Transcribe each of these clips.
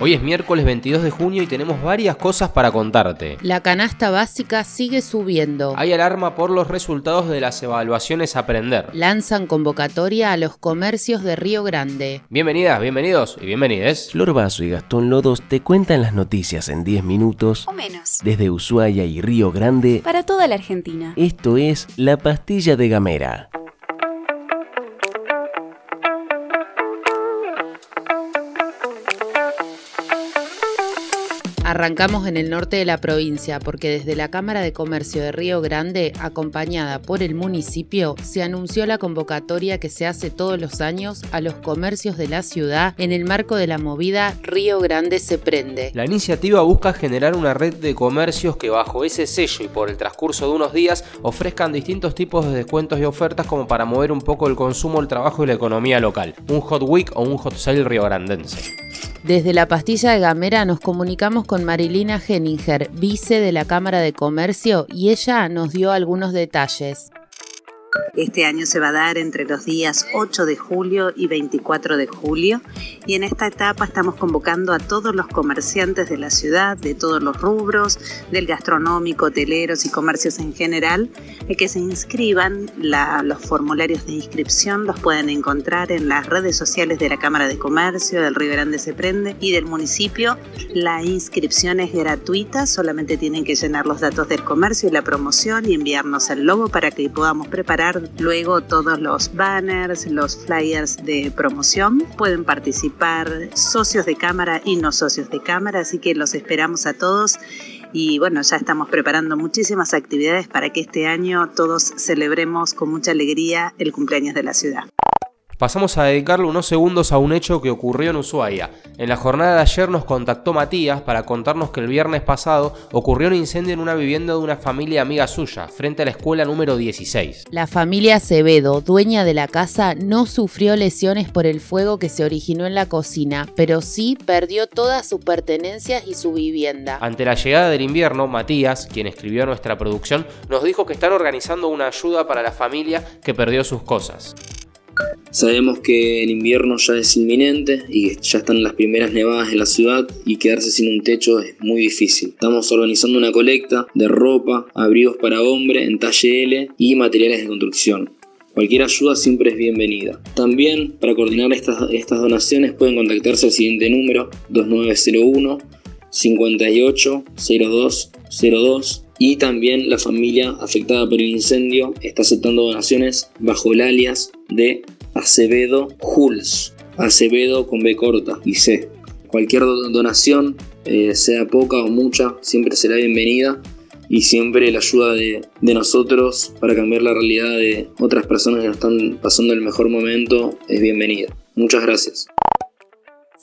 Hoy es miércoles 22 de junio y tenemos varias cosas para contarte. La canasta básica sigue subiendo. Hay alarma por los resultados de las evaluaciones Aprender. Lanzan convocatoria a los comercios de Río Grande. Bienvenidas, bienvenidos y bienvenides. Flor Vaso y Gastón Lodos te cuentan las noticias en 10 minutos o menos. desde Ushuaia y Río Grande. Para toda la Argentina. Esto es La Pastilla de Gamera. Arrancamos en el norte de la provincia porque desde la Cámara de Comercio de Río Grande, acompañada por el municipio, se anunció la convocatoria que se hace todos los años a los comercios de la ciudad en el marco de la movida Río Grande se prende. La iniciativa busca generar una red de comercios que bajo ese sello y por el transcurso de unos días ofrezcan distintos tipos de descuentos y ofertas como para mover un poco el consumo, el trabajo y la economía local. Un hot week o un hot sale riograndense. Desde la pastilla de Gamera nos comunicamos con Marilina Henninger, vice de la Cámara de Comercio, y ella nos dio algunos detalles. Este año se va a dar entre los días 8 de julio y 24 de julio y en esta etapa estamos convocando a todos los comerciantes de la ciudad, de todos los rubros, del gastronómico, hoteleros y comercios en general, que se inscriban. los formularios de inscripción los pueden encontrar en las redes sociales de la Cámara de Comercio, del Río Grande Se Prende y del municipio. La inscripción es gratuita, solamente tienen que llenar los datos del comercio y la promoción y enviarnos el logo para que podamos preparar luego todos los banners, los flyers de promoción. Pueden participar socios de cámara y no socios de cámara, así que los esperamos a todos. Y bueno, ya estamos preparando muchísimas actividades para que este año todos celebremos con mucha alegría el cumpleaños de la ciudad. Pasamos a dedicarle unos segundos a un hecho que ocurrió en Ushuaia. En la jornada de ayer nos contactó Matías para contarnos que el viernes pasado ocurrió un incendio en una vivienda de una familia amiga suya, frente a la escuela número 16. La familia Acevedo, dueña de la casa, no sufrió lesiones por el fuego que se originó en la cocina, pero sí perdió todas sus pertenencias y su vivienda. Ante la llegada del invierno, Matías, quien escribió nuestra producción, nos dijo que están organizando una ayuda para la familia que perdió sus cosas. Sabemos que el invierno ya es inminente y ya están las primeras nevadas en la ciudad y quedarse sin un techo es muy difícil. Estamos organizando una colecta de ropa, abrigos para hombre en talle L y materiales de construcción. Cualquier ayuda siempre es bienvenida. También para coordinar estas, estas donaciones pueden contactarse al siguiente número 2901 58 02 y también la familia afectada por el incendio está aceptando donaciones bajo el alias de Acevedo Huls. Acevedo con B corta y C. Cualquier donación, eh, sea poca o mucha, siempre será bienvenida y siempre la ayuda de, de, nosotros para cambiar la realidad de otras personas que están pasando el mejor momento es bienvenida. Muchas gracias.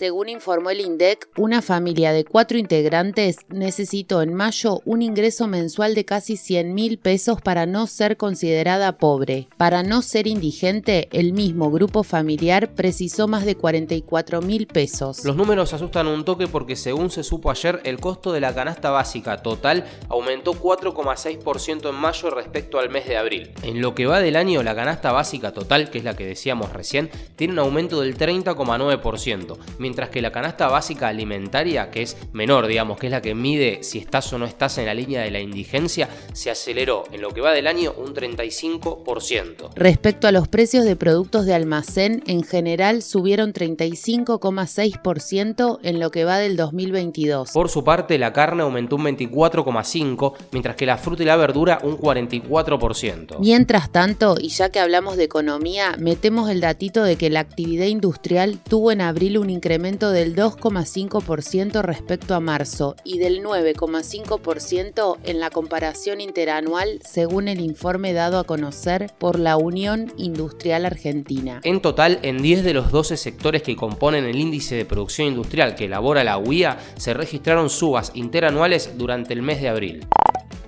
Según informó el INDEC, una familia de cuatro integrantes necesitó en mayo un ingreso mensual de casi 100 mil pesos para no ser considerada pobre. Para no ser indigente, el mismo grupo familiar precisó más de 44 mil pesos. Los números asustan un toque porque según se supo ayer, el costo de la canasta básica total aumentó 4,6% en mayo respecto al mes de abril. En lo que va del año, la canasta básica total, que es la que decíamos recién, tiene un aumento del 30,9%, mientras que la canasta básica alimentaria, que es menor, digamos, que es la que mide si estás o no estás en la línea de la indigencia, se aceleró en lo que va del año un 35%. Respecto a los precios de productos de almacén, en general subieron 35,6% en lo que va del 2022. Por su parte, la carne aumentó un 24,5%, mientras que la fruta y la verdura un 44%. Mientras tanto, y ya que hablamos de economía, metemos el datito de que la actividad industrial tuvo en abril un incremento del 2,5% respecto a marzo y del 9,5% en la comparación interanual según el informe dado a conocer por la Unión Industrial Argentina. En total, en 10 de los 12 sectores que componen el índice de producción industrial que elabora la UIA, se registraron subas interanuales durante el mes de abril.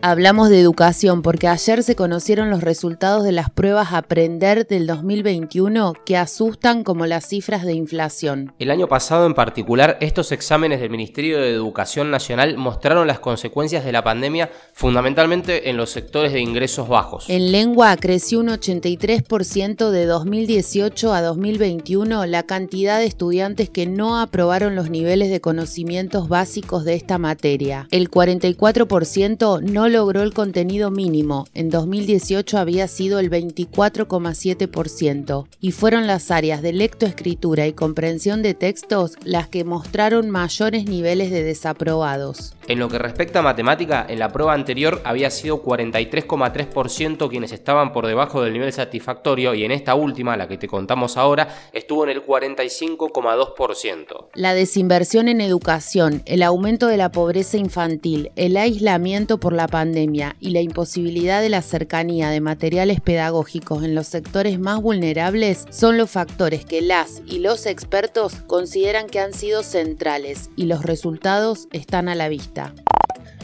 Hablamos de educación porque ayer se conocieron los resultados de las pruebas Aprender del 2021 que asustan como las cifras de inflación. El año pasado en particular, estos exámenes del Ministerio de Educación Nacional mostraron las consecuencias de la pandemia fundamentalmente en los sectores de ingresos bajos. En lengua creció un 83% de 2018 a 2021 la cantidad de estudiantes que no aprobaron los niveles de conocimientos básicos de esta materia. El 44% no logró el contenido mínimo, en 2018 había sido el 24,7%, y fueron las áreas de lectoescritura y comprensión de textos las que mostraron mayores niveles de desaprobados. En lo que respecta a matemática, en la prueba anterior había sido 43,3% quienes estaban por debajo del nivel satisfactorio y en esta última, la que te contamos ahora, estuvo en el 45,2%. La desinversión en educación, el aumento de la pobreza infantil, el aislamiento por la pandemia y la imposibilidad de la cercanía de materiales pedagógicos en los sectores más vulnerables son los factores que las y los expertos consideran que han sido centrales y los resultados están a la vista.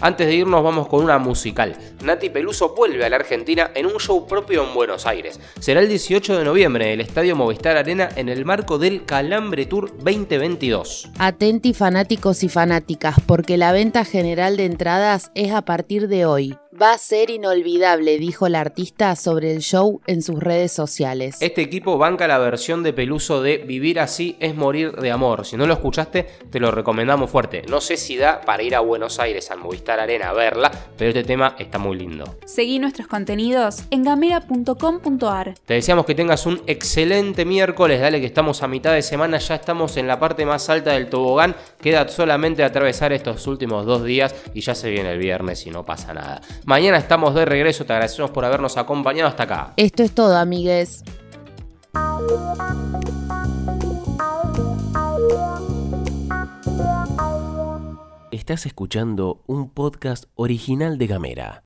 Antes de irnos vamos con una musical. Nati Peluso vuelve a la Argentina en un show propio en Buenos Aires. Será el 18 de noviembre en el Estadio Movistar Arena en el marco del Calambre Tour 2022. Atenti fanáticos y fanáticas porque la venta general de entradas es a partir de hoy. Va a ser inolvidable, dijo la artista sobre el show en sus redes sociales. Este equipo banca la versión de Peluso de Vivir así es morir de amor. Si no lo escuchaste, te lo recomendamos fuerte. No sé si da para ir a Buenos Aires al Movistar Arena a verla, pero este tema está muy lindo. Seguí nuestros contenidos en gamera.com.ar. Te deseamos que tengas un excelente miércoles. Dale que estamos a mitad de semana, ya estamos en la parte más alta del tobogán. Queda solamente atravesar estos últimos dos días y ya se viene el viernes y no pasa nada. Mañana estamos de regreso, te agradecemos por habernos acompañado hasta acá. Esto es todo, amigues. Estás escuchando un podcast original de Gamera.